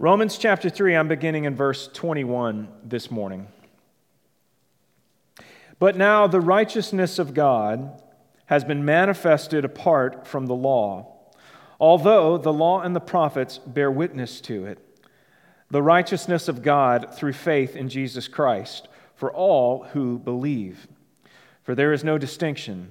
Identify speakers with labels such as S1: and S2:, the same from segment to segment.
S1: Romans chapter 3, I'm beginning in verse 21 this morning. But now the righteousness of God has been manifested apart from the law, although the law and the prophets bear witness to it. The righteousness of God through faith in Jesus Christ for all who believe. For there is no distinction.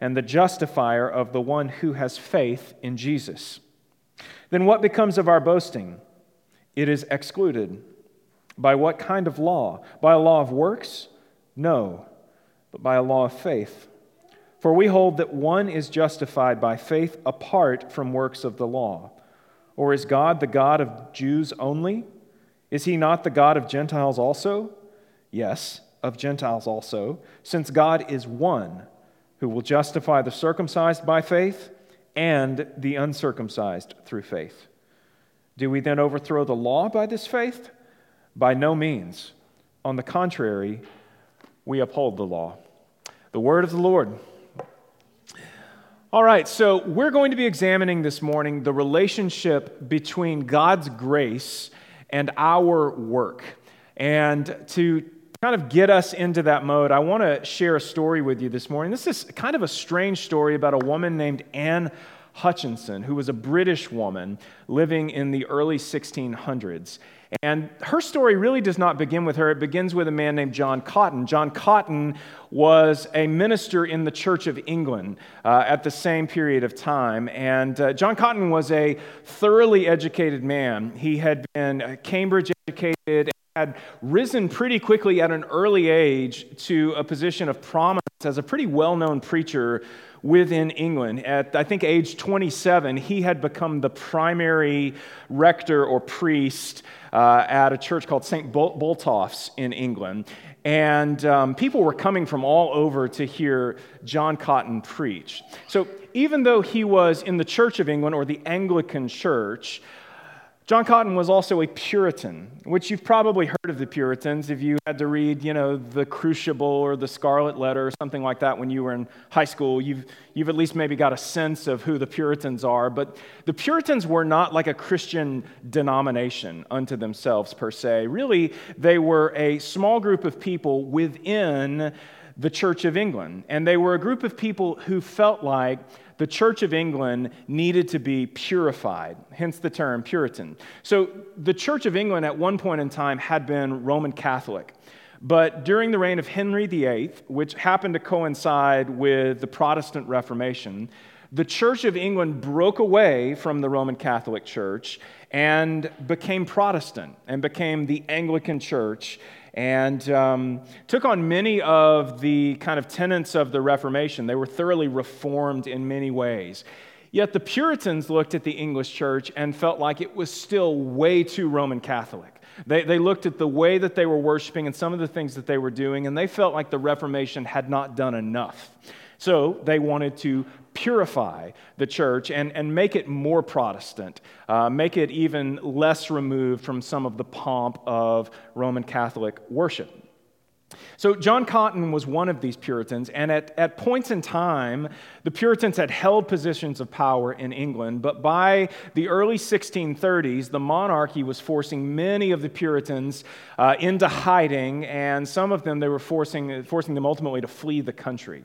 S1: and the justifier of the one who has faith in Jesus. Then what becomes of our boasting? It is excluded. By what kind of law? By a law of works? No, but by a law of faith. For we hold that one is justified by faith apart from works of the law. Or is God the God of Jews only? Is he not the God of Gentiles also? Yes, of Gentiles also, since God is one who will justify the circumcised by faith and the uncircumcised through faith. Do we then overthrow the law by this faith? By no means. On the contrary, we uphold the law. The word of the Lord. All right, so we're going to be examining this morning the relationship between God's grace and our work. And to kind of get us into that mode, I want to share a story with you this morning. This is kind of a strange story about a woman named Anne Hutchinson, who was a British woman living in the early 1600s. And her story really does not begin with her. It begins with a man named John Cotton. John Cotton was a minister in the Church of England uh, at the same period of time. And uh, John Cotton was a thoroughly educated man. He had been Cambridge educated had risen pretty quickly at an early age to a position of prominence as a pretty well known preacher within England. At, I think, age 27, he had become the primary rector or priest uh, at a church called St. Boltoffs in England. And um, people were coming from all over to hear John Cotton preach. So, even though he was in the Church of England or the Anglican Church, John Cotton was also a Puritan, which you've probably heard of the Puritans if you had to read, you know, the Crucible or the Scarlet Letter or something like that when you were in high school. You've, you've at least maybe got a sense of who the Puritans are. But the Puritans were not like a Christian denomination unto themselves, per se. Really, they were a small group of people within the Church of England. And they were a group of people who felt like the Church of England needed to be purified, hence the term Puritan. So the Church of England at one point in time had been Roman Catholic. But during the reign of Henry VIII, which happened to coincide with the Protestant Reformation, the Church of England broke away from the Roman Catholic Church and became Protestant and became the Anglican Church and um, took on many of the kind of tenets of the Reformation. They were thoroughly reformed in many ways. Yet the Puritans looked at the English church and felt like it was still way too Roman Catholic. They, they looked at the way that they were worshiping and some of the things that they were doing, and they felt like the Reformation had not done enough. So they wanted to purify the church and, and make it more Protestant, uh, make it even less removed from some of the pomp of Roman Catholic worship. So, John Cotton was one of these Puritans, and at, at points in time, the Puritans had held positions of power in England, but by the early 1630s, the monarchy was forcing many of the Puritans uh, into hiding, and some of them they were forcing, forcing them ultimately to flee the country.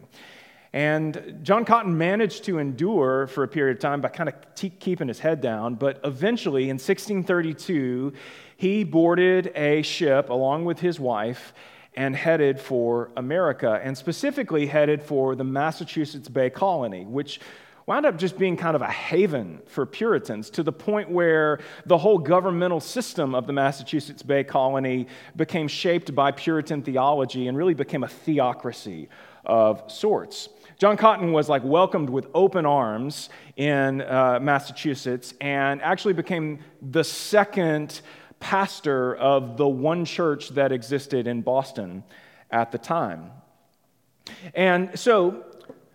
S1: And John Cotton managed to endure for a period of time by kind of t- keeping his head down, but eventually in 1632, he boarded a ship along with his wife and headed for America, and specifically headed for the Massachusetts Bay Colony, which wound up just being kind of a haven for Puritans to the point where the whole governmental system of the Massachusetts Bay Colony became shaped by Puritan theology and really became a theocracy of sorts. John Cotton was like welcomed with open arms in uh, Massachusetts and actually became the second pastor of the one church that existed in Boston at the time. And so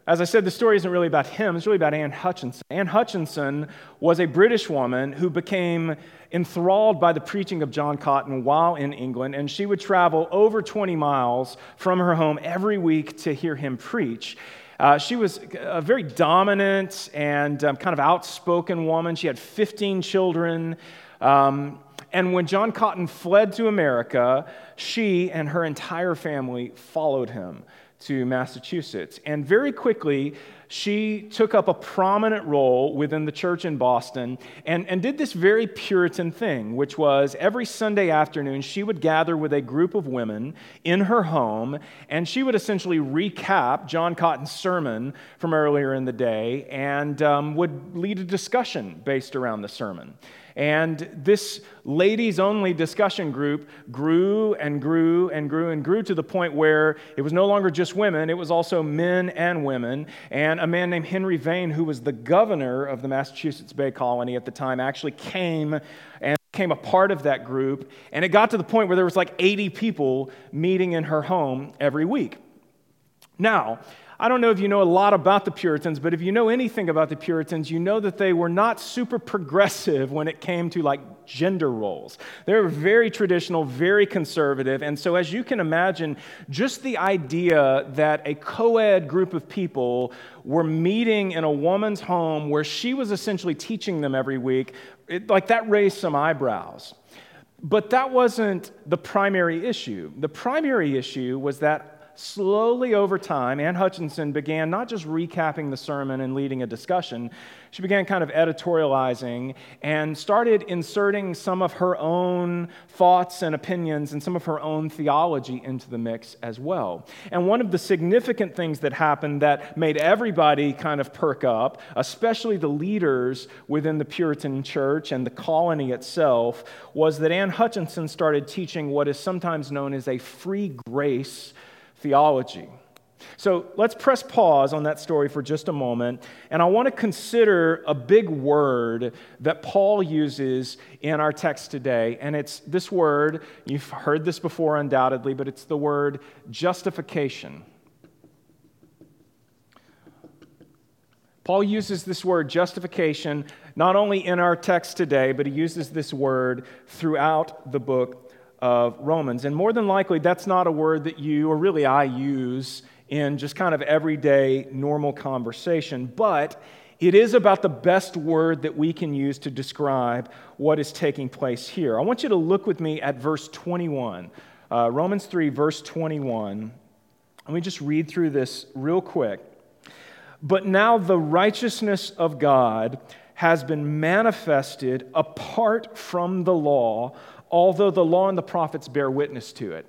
S1: as I said, the story isn't really about him, it's really about Anne Hutchinson. Anne Hutchinson was a British woman who became enthralled by the preaching of John Cotton while in England, and she would travel over 20 miles from her home every week to hear him preach. Uh, she was a very dominant and um, kind of outspoken woman. She had 15 children. Um, and when John Cotton fled to America, she and her entire family followed him to Massachusetts. And very quickly, she took up a prominent role within the church in Boston and, and did this very Puritan thing, which was every Sunday afternoon, she would gather with a group of women in her home, and she would essentially recap John Cotton's sermon from earlier in the day and um, would lead a discussion based around the sermon. And this ladies only discussion group grew and grew and grew and grew to the point where it was no longer just women, it was also men and women. And a man named Henry Vane, who was the governor of the Massachusetts Bay Colony at the time, actually came and became a part of that group. And it got to the point where there was like 80 people meeting in her home every week. Now, I don't know if you know a lot about the Puritans, but if you know anything about the Puritans, you know that they were not super progressive when it came to like gender roles. They were very traditional, very conservative. And so, as you can imagine, just the idea that a co ed group of people were meeting in a woman's home where she was essentially teaching them every week, it, like that raised some eyebrows. But that wasn't the primary issue. The primary issue was that slowly over time, Anne Hutchinson began not just recapping the sermon and leading a discussion, she began kind of editorializing and started inserting some of her own thoughts and opinions and some of her own theology into the mix as well. And one of the significant things that happened that made everybody kind of perk up, especially the leaders within the Puritan church and the colony itself, was that Anne Hutchinson started teaching what is sometimes known as a free grace theology. So let's press pause on that story for just a moment. And I want to consider a big word that Paul uses in our text today. And it's this word, you've heard this before undoubtedly, but it's the word justification. Paul uses this word justification not only in our text today, but he uses this word throughout the book of Romans. And more than likely, that's not a word that you, or really I, use in just kind of everyday normal conversation, but it is about the best word that we can use to describe what is taking place here. I want you to look with me at verse 21. Uh, Romans 3, verse 21. Let me just read through this real quick. But now the righteousness of God has been manifested apart from the law although the law and the prophets bear witness to it.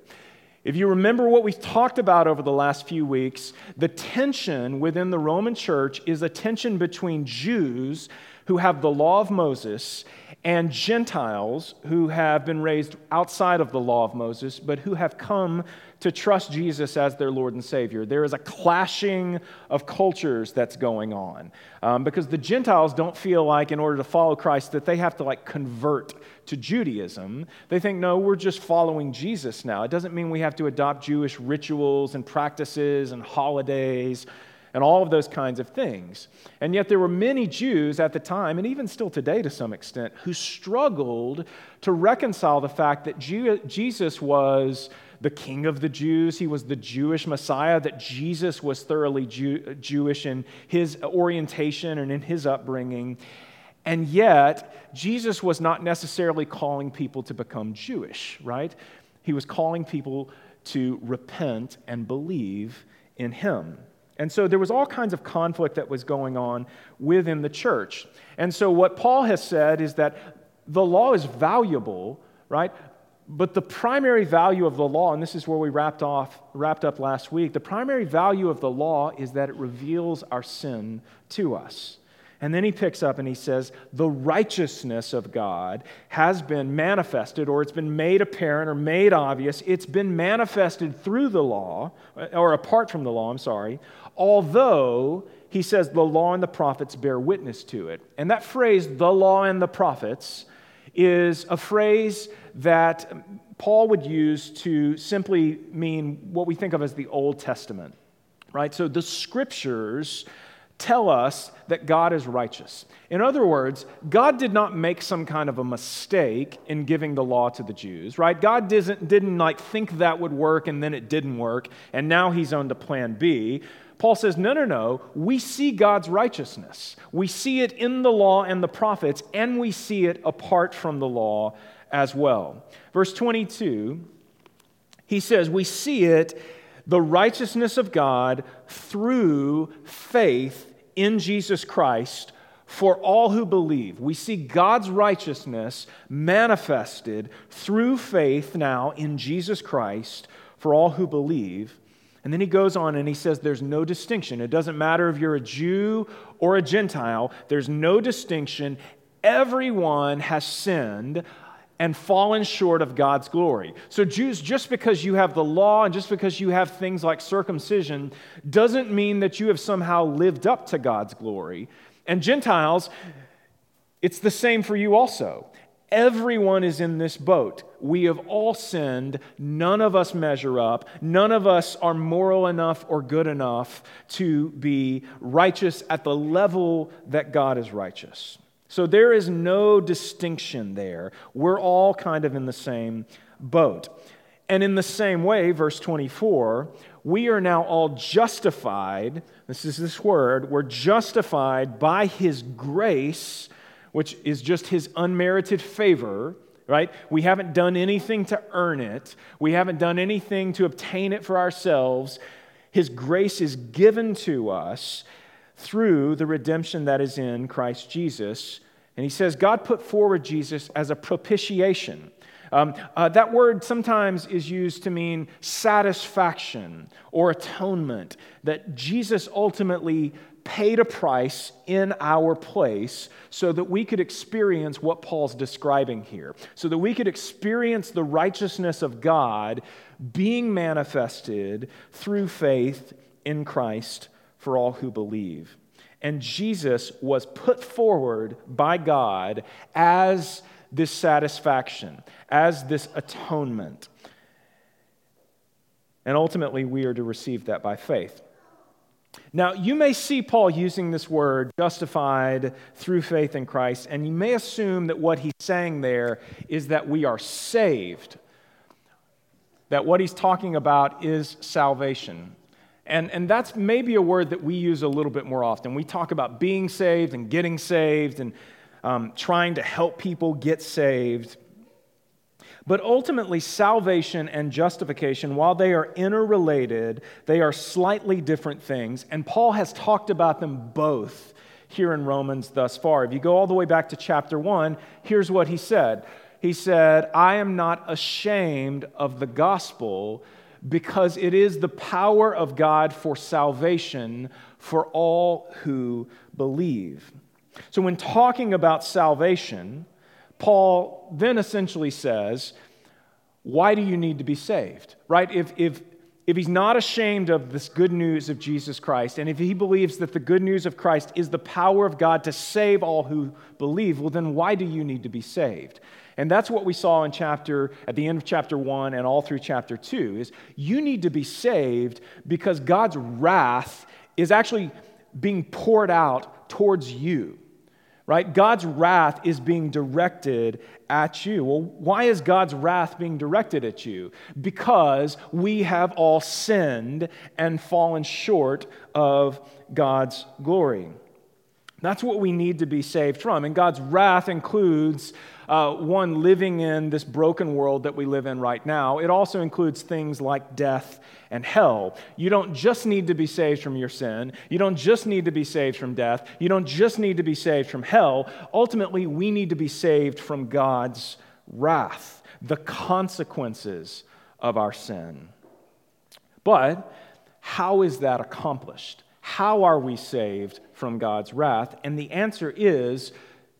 S1: If you remember what we talked about over the last few weeks, the tension within the Roman church is a tension between Jews who have the law of Moses and Gentiles who have been raised outside of the law of Moses, but who have come to trust Jesus as their Lord and Savior. There is a clashing of cultures that's going on um, because the Gentiles don't feel like, in order to follow Christ, that they have to like convert to Judaism. They think, no, we're just following Jesus now. It doesn't mean we have to adopt Jewish rituals and practices and holidays and all of those kinds of things. And yet, there were many Jews at the time, and even still today to some extent, who struggled to reconcile the fact that Jesus was the king of the Jews, he was the Jewish Messiah, that Jesus was thoroughly Jew- Jewish in his orientation and in his upbringing. And yet, Jesus was not necessarily calling people to become Jewish, right? He was calling people to repent and believe in him. And so there was all kinds of conflict that was going on within the church. And so what Paul has said is that the law is valuable, right? But the primary value of the law, and this is where we wrapped off, wrapped up last week, the primary value of the law is that it reveals our sin to us. And then he picks up and he says, The righteousness of God has been manifested, or it's been made apparent or made obvious. It's been manifested through the law, uh, or apart from the law, I'm sorry, although he says the law and the prophets bear witness to it. And that phrase, the law and the prophets, is a phrase that Paul would use to simply mean what we think of as the Old Testament, right? So the scriptures tell us that God is righteous. In other words, God did not make some kind of a mistake in giving the law to the Jews, right? God didn't, didn't like think that would work and then it didn't work, and now he's on to plan B. Paul says, no, no, no. We see God's righteousness. We see it in the law and the prophets, and we see it apart from the law as well. Verse 22, he says, We see it, the righteousness of God, through faith in Jesus Christ for all who believe. We see God's righteousness manifested through faith now in Jesus Christ for all who believe. And then he goes on and he says there's no distinction. It doesn't matter if you're a Jew or a Gentile, there's no distinction. Everyone has sinned and fallen short of God's glory. So, Jews, just because you have the law and just because you have things like circumcision, doesn't mean that you have somehow lived up to God's glory. And Gentiles, it's the same for you also. Everyone is in this boat. We have all sinned. None of us measure up. None of us are moral enough or good enough to be righteous at the level that God is righteous. So there is no distinction there. We're all kind of in the same boat. And in the same way, verse 24, we are now all justified. This is this word. We're justified by his grace, which is just his unmerited favor, right? We haven't done anything to earn it, we haven't done anything to obtain it for ourselves. His grace is given to us through the redemption that is in Christ Jesus. And he says, God put forward Jesus as a propitiation. Um, uh, that word sometimes is used to mean satisfaction or atonement, that Jesus ultimately paid a price in our place so that we could experience what Paul's describing here, so that we could experience the righteousness of God being manifested through faith in Christ for all who believe. And Jesus was put forward by God as this satisfaction, as this atonement. And ultimately, we are to receive that by faith. Now, you may see Paul using this word, justified through faith in Christ, and you may assume that what he's saying there is that we are saved. That what he's talking about is salvation. And, and that's maybe a word that we use a little bit more often. We talk about being saved and getting saved and um, trying to help people get saved. But ultimately, salvation and justification, while they are interrelated, they are slightly different things. And Paul has talked about them both here in Romans thus far. If you go all the way back to chapter 1, here's what he said He said, I am not ashamed of the gospel because it is the power of God for salvation for all who believe. So, when talking about salvation, Paul then essentially says, Why do you need to be saved? Right? If, if, if he's not ashamed of this good news of Jesus Christ, and if he believes that the good news of Christ is the power of God to save all who believe, well, then why do you need to be saved? And that's what we saw in chapter, at the end of chapter one and all through chapter two, is you need to be saved because God's wrath is actually being poured out towards you. Right? God's wrath is being directed at you. Well, why is God's wrath being directed at you? Because we have all sinned and fallen short of God's glory. That's what we need to be saved from. And God's wrath includes uh, one, living in this broken world that we live in right now. It also includes things like death and hell. You don't just need to be saved from your sin. You don't just need to be saved from death. You don't just need to be saved from hell. Ultimately, we need to be saved from God's wrath, the consequences of our sin. But how is that accomplished? How are we saved from God's wrath? And the answer is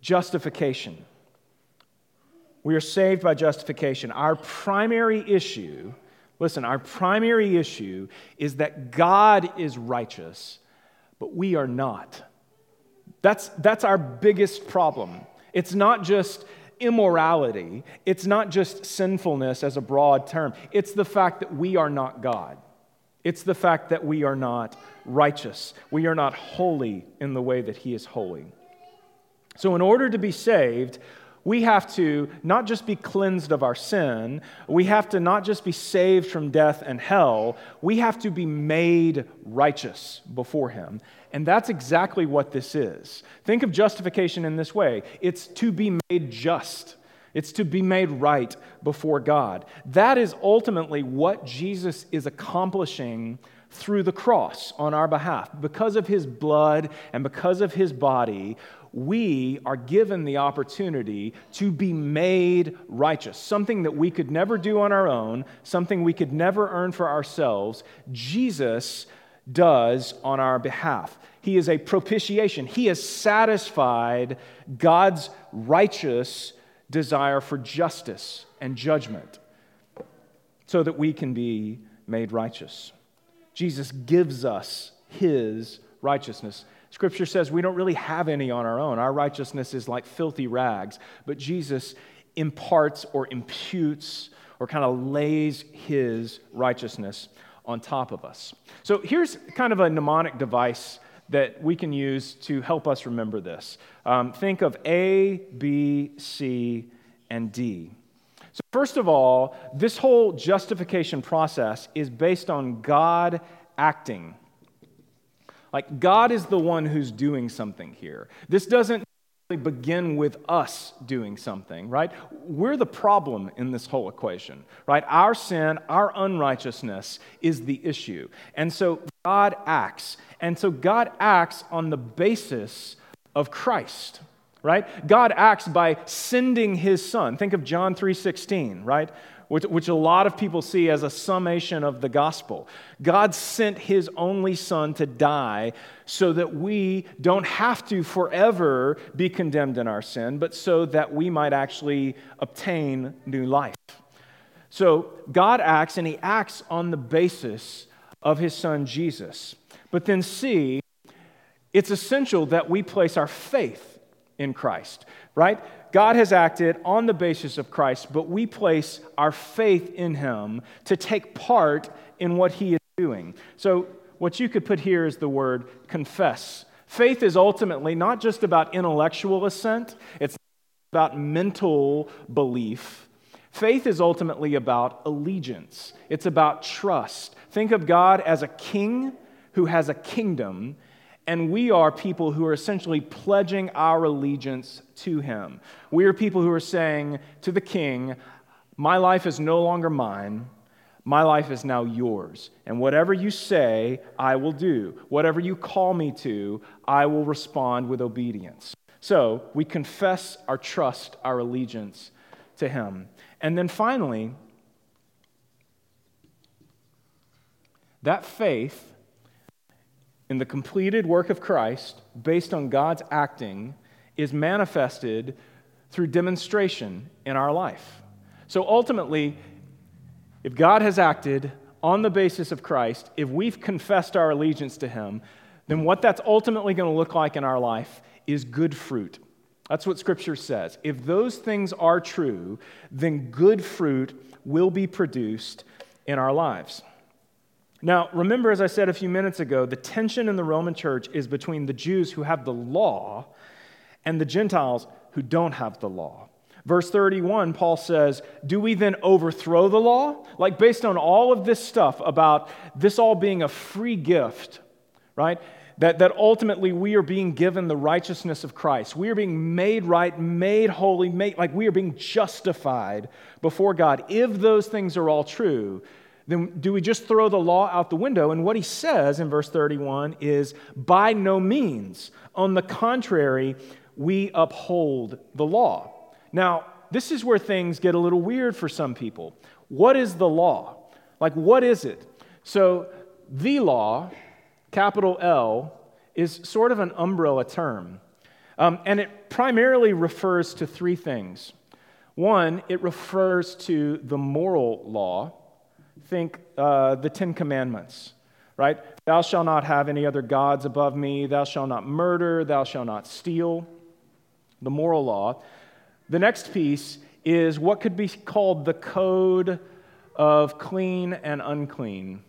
S1: justification. We are saved by justification. Our primary issue, listen, our primary issue is that God is righteous, but we are not. That's, that's our biggest problem. It's not just immorality, it's not just sinfulness as a broad term, it's the fact that we are not God. It's the fact that we are not righteous. We are not holy in the way that He is holy. So, in order to be saved, we have to not just be cleansed of our sin, we have to not just be saved from death and hell, we have to be made righteous before Him. And that's exactly what this is. Think of justification in this way it's to be made just. It's to be made right before God. That is ultimately what Jesus is accomplishing through the cross on our behalf. Because of his blood and because of his body, we are given the opportunity to be made righteous, something that we could never do on our own, something we could never earn for ourselves. Jesus does on our behalf. He is a propitiation. He has satisfied God's righteous desire for justice and judgment so that we can be made righteous. Jesus gives us his righteousness. Scripture says we don't really have any on our own. Our righteousness is like filthy rags, but Jesus imparts or imputes or kind of lays his righteousness on top of us. So here's kind of a mnemonic device that we can use to help us remember this. Um, think of A, B, C, and D. So, first of all, this whole justification process is based on God acting. Like, God is the one who's doing something here. This doesn't begin with us doing something, right? We're the problem in this whole equation, right? Our sin, our unrighteousness is the issue. And so God acts. And so God acts on the basis of Christ, right? God acts by sending his son. Think of John 3:16, right? which, which a lot of people see as a summation of the gospel. God sent his only son to die so that we don't have to forever be condemned in our sin, but so that we might actually obtain new life. So God acts, and he acts on the basis of his son Jesus. But then, see, it's essential that we place our faith in Christ, right? God has acted on the basis of Christ, but we place our faith in him to take part in what he is doing. So, what you could put here is the word confess. Faith is ultimately not just about intellectual assent, it's about mental belief. Faith is ultimately about allegiance, it's about trust. Think of God as a king who has a kingdom and we are people who are essentially pledging our allegiance to him. We are people who are saying to the king, My life is no longer mine. My life is now yours. And whatever you say, I will do. Whatever you call me to, I will respond with obedience. So we confess our trust, our allegiance to him. And then finally, that faith in the completed work of Christ, based on God's acting, is manifested through demonstration in our life. So ultimately, if God has acted on the basis of Christ, if we've confessed our allegiance to Him, then what that's ultimately going to look like in our life is good fruit. That's what Scripture says. If those things are true, then good fruit will be produced in our lives. Now, remember, as I said a few minutes ago, the tension in the Roman church is between the Jews who have the law and the Gentiles who don't have the law. Verse 31, Paul says, Do we then overthrow the law? Like, based on all of this stuff about this all being a free gift, right? That, that ultimately we are being given the righteousness of Christ. We are being made right, made holy, made, like we are being justified before God. If those things are all true, then do we just throw the law out the window? And what he says in verse 31 is by no means. On the contrary, we uphold the law. Now, this is where things get a little weird for some people. What is the law? Like, what is it? So, the law capital L, is sort of an umbrella term. Um, and it primarily refers to three things. One, it refers to the moral law. Think uh, the Ten Commandments, right? Thou shalt not have any other gods above me. Thou shalt not murder. Thou shalt not steal. The moral law. The next piece is what could be called the code of clean and unclean.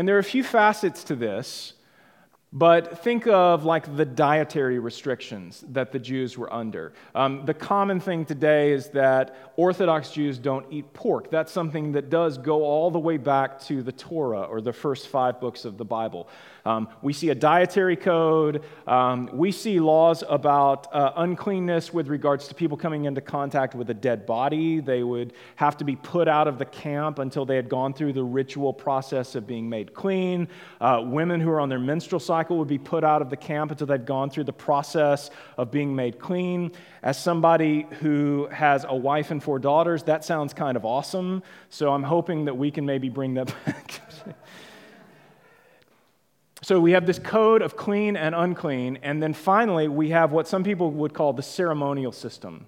S1: And there are a few facets to this, but think of like the dietary restrictions that the Jews were under. Um, the common thing today is that Orthodox Jews don't eat pork. That's something that does go all the way back to the Torah or the first five books of the Bible. Um, we see a dietary code. Um, we see laws about uh, uncleanness with regards to people coming into contact with a dead body. They would have to be put out of the camp until they had gone through the ritual process of being made clean. Uh, women who are on their menstrual cycle would be put out of the camp until they've gone through the process of being made clean. As somebody who has a wife and four daughters, that sounds kind of awesome. So I'm hoping that we can maybe bring that back. So we have this code of clean and unclean, and then finally we have what some people would call the ceremonial system.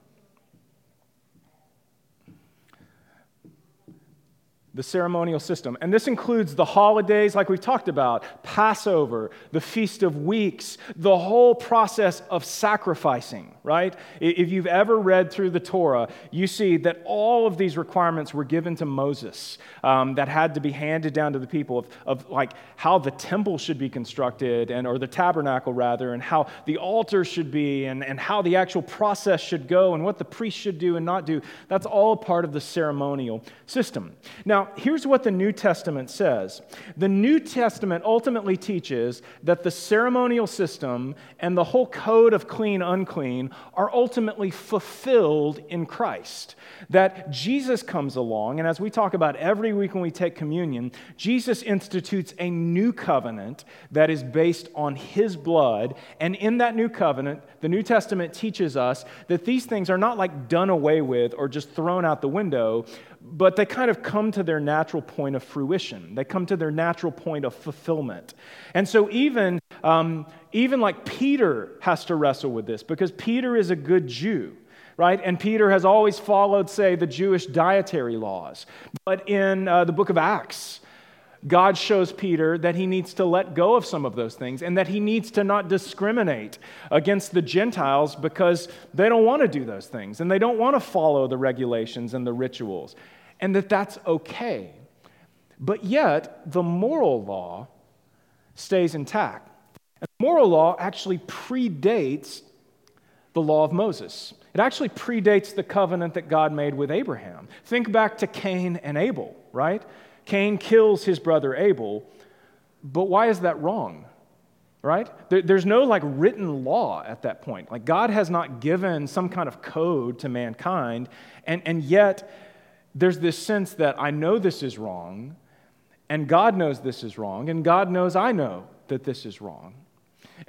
S1: The ceremonial system. And this includes the holidays, like we've talked about, Passover, the Feast of Weeks, the whole process of sacrificing, right? If you've ever read through the Torah, you see that all of these requirements were given to Moses um, that had to be handed down to the people of, of like how the temple should be constructed, and, or the tabernacle rather, and how the altar should be, and, and how the actual process should go, and what the priest should do and not do. That's all part of the ceremonial system. Now, now, here's what the New Testament says the New Testament ultimately teaches that the ceremonial system and the whole code of clean, unclean are ultimately fulfilled in Christ. That Jesus comes along, and as we talk about every week when we take communion, Jesus institutes a new covenant that is based on his blood. And in that new covenant, the New Testament teaches us that these things are not like done away with or just thrown out the window, but they kind of come to their natural point of fruition. They come to their natural point of fulfillment. And so, even, um, even like Peter has to wrestle with this because Peter is a good Jew right? And Peter has always followed, say, the Jewish dietary laws. But in uh, the book of Acts, God shows Peter that he needs to let go of some of those things and that he needs to not discriminate against the Gentiles because they don't want to do those things and they don't want to follow the regulations and the rituals, and that that's okay. But yet, the moral law stays intact. And the moral law actually predates the law of Moses. It actually predates the covenant that God made with Abraham. Think back to Cain and Abel, right? Cain kills his brother Abel, but why is that wrong? Right? there's no like written law at that point. Like God has not given some kind of code to mankind, and, and yet there's this sense that I know this is wrong, and God knows this is wrong, and God knows I know that this is wrong.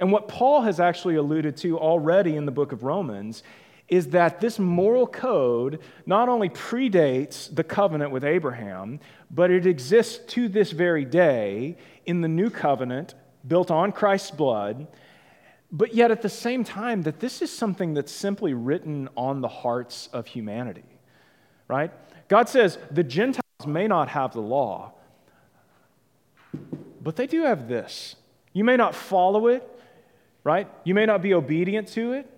S1: And what Paul has actually alluded to already in the book of Romans is that this moral code not only predates the covenant with Abraham, but it exists to this very day in the new covenant built on Christ's blood. But yet, at the same time, that this is something that's simply written on the hearts of humanity, right? God says the Gentiles may not have the law, but they do have this. You may not follow it, right? You may not be obedient to it,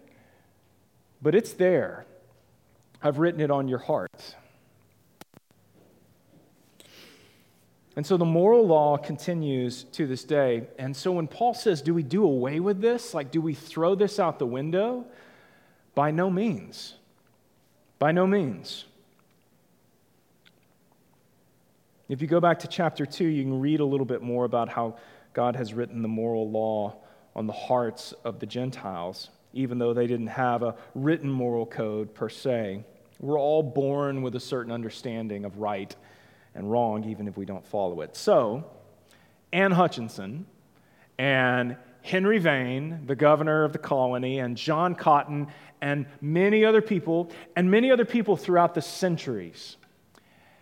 S1: but it's there. I've written it on your heart. And so the moral law continues to this day. And so when Paul says, Do we do away with this? Like, do we throw this out the window? By no means. By no means. If you go back to chapter 2, you can read a little bit more about how God has written the moral law on the hearts of the Gentiles even though they didn't have a written moral code per se. We're all born with a certain understanding of right and wrong, even if we don't follow it. So, Anne Hutchinson and Henry Vane, the governor of the colony, and John Cotton, and many other people, and many other people throughout the centuries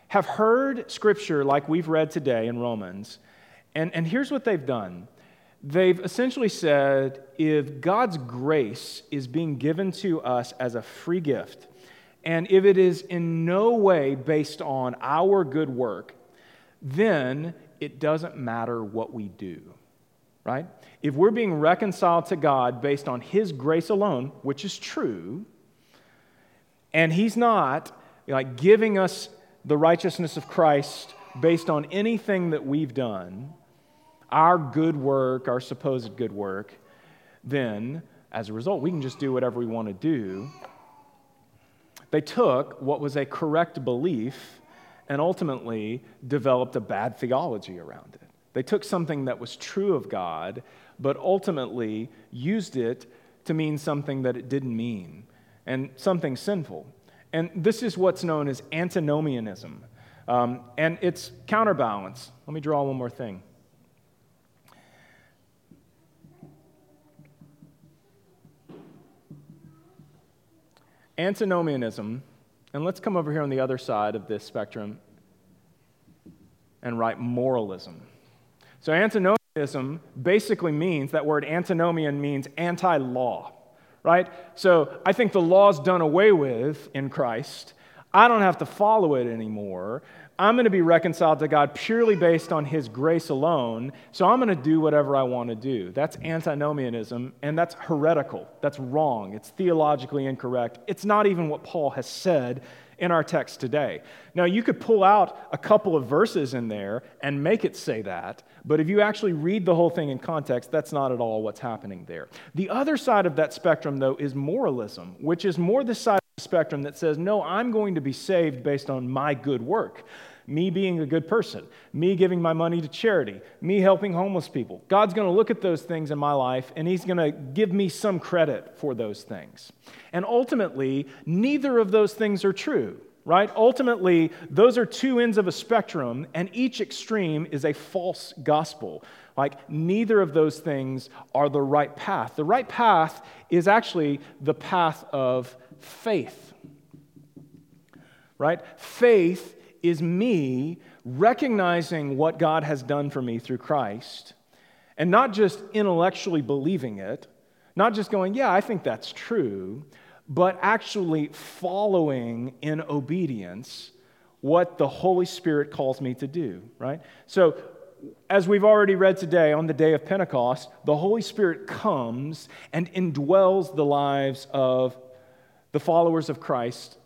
S1: have heard scripture like we've read today in Romans, and, and here's what they've done. They've essentially said if God's grace is being given to us as a free gift, and if it is in no way based on our good work, then it doesn't matter what we do, right? If we're being reconciled to God based on His grace alone, which is true, and He's not like giving us the righteousness of Christ based on anything that we've done, our good work, our supposed good work, then as a result, we can just do whatever we want to do. They took what was a correct belief and ultimately developed a bad theology around it. They took something that was true of God, but ultimately used it to mean something that it didn't mean and something sinful. And this is what's known as antinomianism. Um, and it's counterbalance. Let me draw one more thing. Antinomianism, and let's come over here on the other side of this spectrum and write moralism. So, antinomianism basically means that word antinomian means anti law, right? So, I think the law's done away with in Christ. I don't have to follow it anymore. I'm going to be reconciled to God purely based on His grace alone, so I'm going to do whatever I want to do. That's antinomianism, and that's heretical. That's wrong. It's theologically incorrect. It's not even what Paul has said in our text today. Now, you could pull out a couple of verses in there and make it say that, but if you actually read the whole thing in context, that's not at all what's happening there. The other side of that spectrum, though, is moralism, which is more the side spectrum that says, no, I'm going to be saved based on my good work me being a good person, me giving my money to charity, me helping homeless people. God's going to look at those things in my life and He's going to give me some credit for those things. And ultimately, neither of those things are true, right? Ultimately, those are two ends of a spectrum, and each extreme is a false gospel. Like, neither of those things are the right path. The right path is actually the path of faith, right? Faith is me recognizing what God has done for me through Christ and not just intellectually believing it, not just going, yeah, I think that's true, but actually following in obedience what the Holy Spirit calls me to do, right? So, as we've already read today on the day of Pentecost, the Holy Spirit comes and indwells the lives of the followers of Christ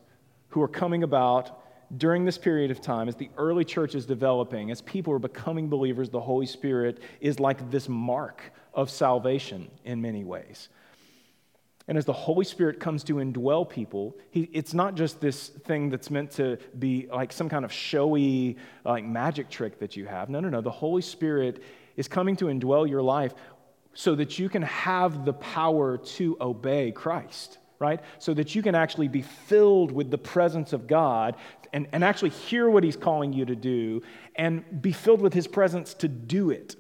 S1: who are coming about during this period of time, as the early church is developing, as people are becoming believers, the Holy Spirit is like this mark of salvation in many ways. And as the Holy Spirit comes to indwell people, he, it's not just this thing that's meant to be like some kind of showy like magic trick that you have. No, no, no. The Holy Spirit is coming to indwell your life so that you can have the power to obey Christ right? So that you can actually be filled with the presence of God and, and actually hear what he's calling you to do and be filled with his presence to do it.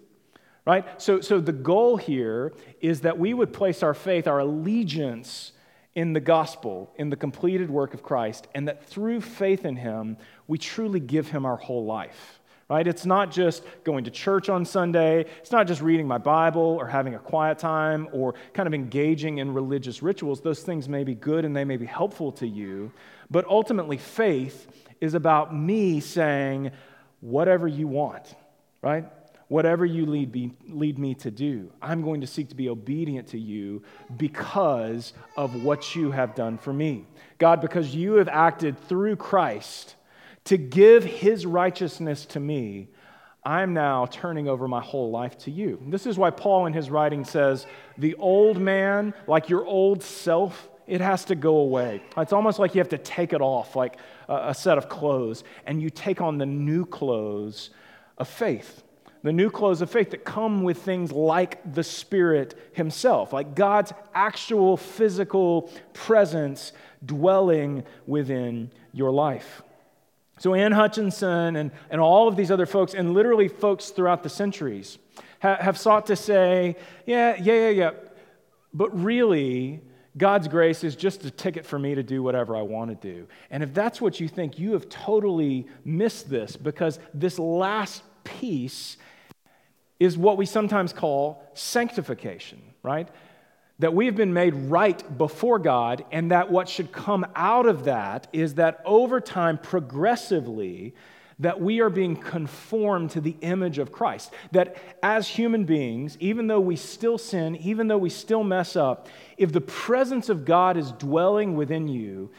S1: Right? So, so the goal here is that we would place our faith, our allegiance in the gospel, in the completed work of Christ, and that through faith in him, we truly give him our whole life. Right? It's not just going to church on Sunday. It's not just reading my Bible or having a quiet time or kind of engaging in religious rituals. Those things may be good and they may be helpful to you. But ultimately, faith is about me saying, whatever you want, right? Whatever you lead me, lead me to do, I'm going to seek to be obedient to you because of what you have done for me. God, because you have acted through Christ to give his righteousness to me, I'm now turning over my whole life to you. This is why Paul in his writing says, the old man, like your old self, it has to go away. It's almost like you have to take it off, like a, set of clothes, and you take on the new clothes of faith. The new clothes of faith that come with things like the Spirit Himself, like God's actual physical presence dwelling within your life. So, Anne Hutchinson and, and all of these other folks, and literally folks throughout the centuries, ha- have sought to say, yeah, yeah, yeah, yeah, but really, God's grace is just a ticket for me to do whatever I want to do. And if that's what you think, you have totally missed this because this last piece is what we sometimes call sanctification, right? That we have been made right before God, and that what should come out of that is that over time, progressively, that we are being conformed to the image of Christ. That as human beings, even though we still sin, even though we still mess up, if the presence of God is dwelling within you,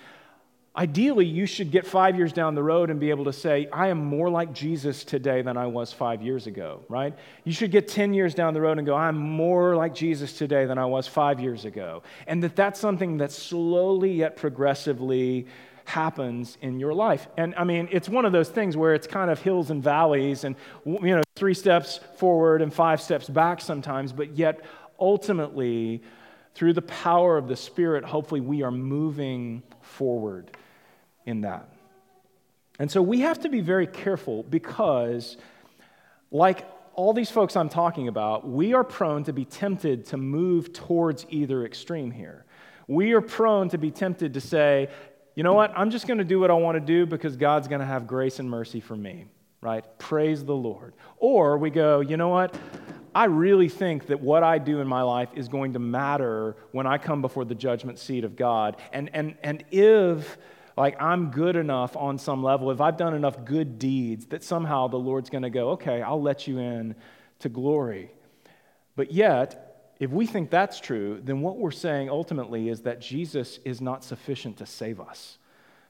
S1: ideally you should get five years down the road and be able to say, I am more like Jesus today than I was five years ago, right? You should get 10 years down the road and go, I'm more like Jesus today than I was five years ago. And that that's something that slowly yet progressively happens in your life. And I mean, it's one of those things where it's kind of hills and valleys and, you know, three steps forward and five steps back sometimes, but yet ultimately, through the power of the Spirit, hopefully we are moving forward in that. And so we have to be very careful because, like all these folks I'm talking about, we are prone to be tempted to move towards either extreme here. We are prone to be tempted to say, you know what? I'm just going to do what I want to do because God's going to have grace and mercy for me, right? Praise the Lord. Or we go, you know what? I really think that what I do in my life is going to matter when I come before the judgment seat of God. And, and, and if like I'm good enough on some level, if I've done enough good deeds, that somehow the Lord's going to go, okay, I'll let you in to glory. But yet, if we think that's true, then what we're saying ultimately is that Jesus is not sufficient to save us.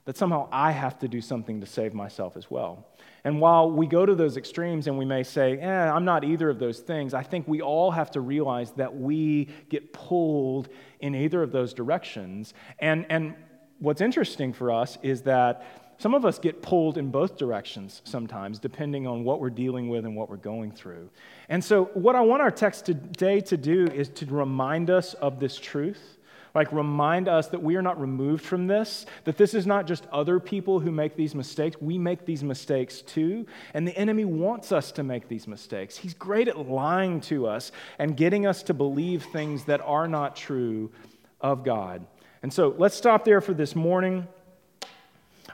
S1: That somehow I have to do something to save myself as well. And while we go to those extremes and we may say, eh, I'm not either of those things, I think we all have to realize that we get pulled in either of those directions. And, and what's interesting for us is that some of us get pulled in both directions sometimes, depending on what we're dealing with and what we're going through. And so, what I want our text today to do is to remind us of this truth. Like, remind us that we are not removed from this, that this is not just other people who make these mistakes. We make these mistakes too. And the enemy wants us to make these mistakes. He's great at lying to us and getting us to believe things that are not true of God. And so, let's stop there for this morning.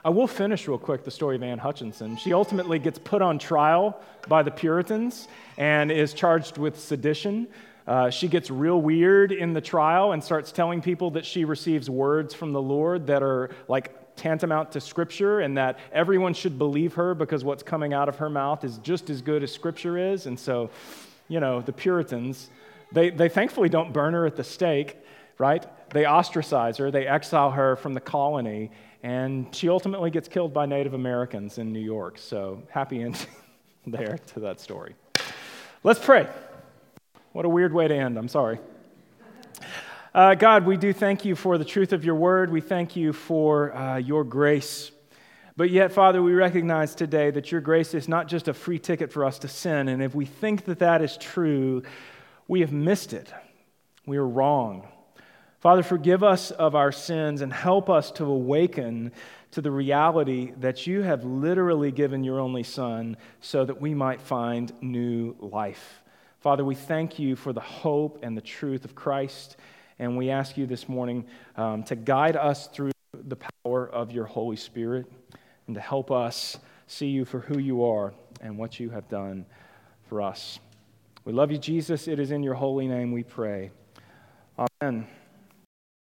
S1: I will finish real quick the story of Anne Hutchinson. She ultimately gets put on trial by the Puritans and is charged with sedition. Uh, she gets real weird in the trial and starts telling people that she receives words from the Lord that are like tantamount to Scripture and that everyone should believe her because what's coming out of her mouth is just as good as Scripture is. And so, you know, the Puritans, they, they thankfully don't burn her at the stake, right? They ostracize her, they exile her from the colony, and she ultimately gets killed by Native Americans in New York. So happy ending there to that story. Let's pray. What a weird way to end. I'm sorry. Uh, God, we do thank you for the truth of your word. We thank you for uh, your grace. But yet, Father, we recognize today that your grace is not just a free ticket for us to sin. And if we think that that is true, we have missed it. We are wrong. Father, forgive us of our sins and help us to awaken to the reality that you have literally given your only Son so that we might find new life. Father, we thank you for the hope and the truth of Christ, and we ask you this morning um, to guide us through the power of your Holy Spirit and to help us see you for who you are and what you have done for us. We love you, Jesus. It is in your holy name we pray. Amen.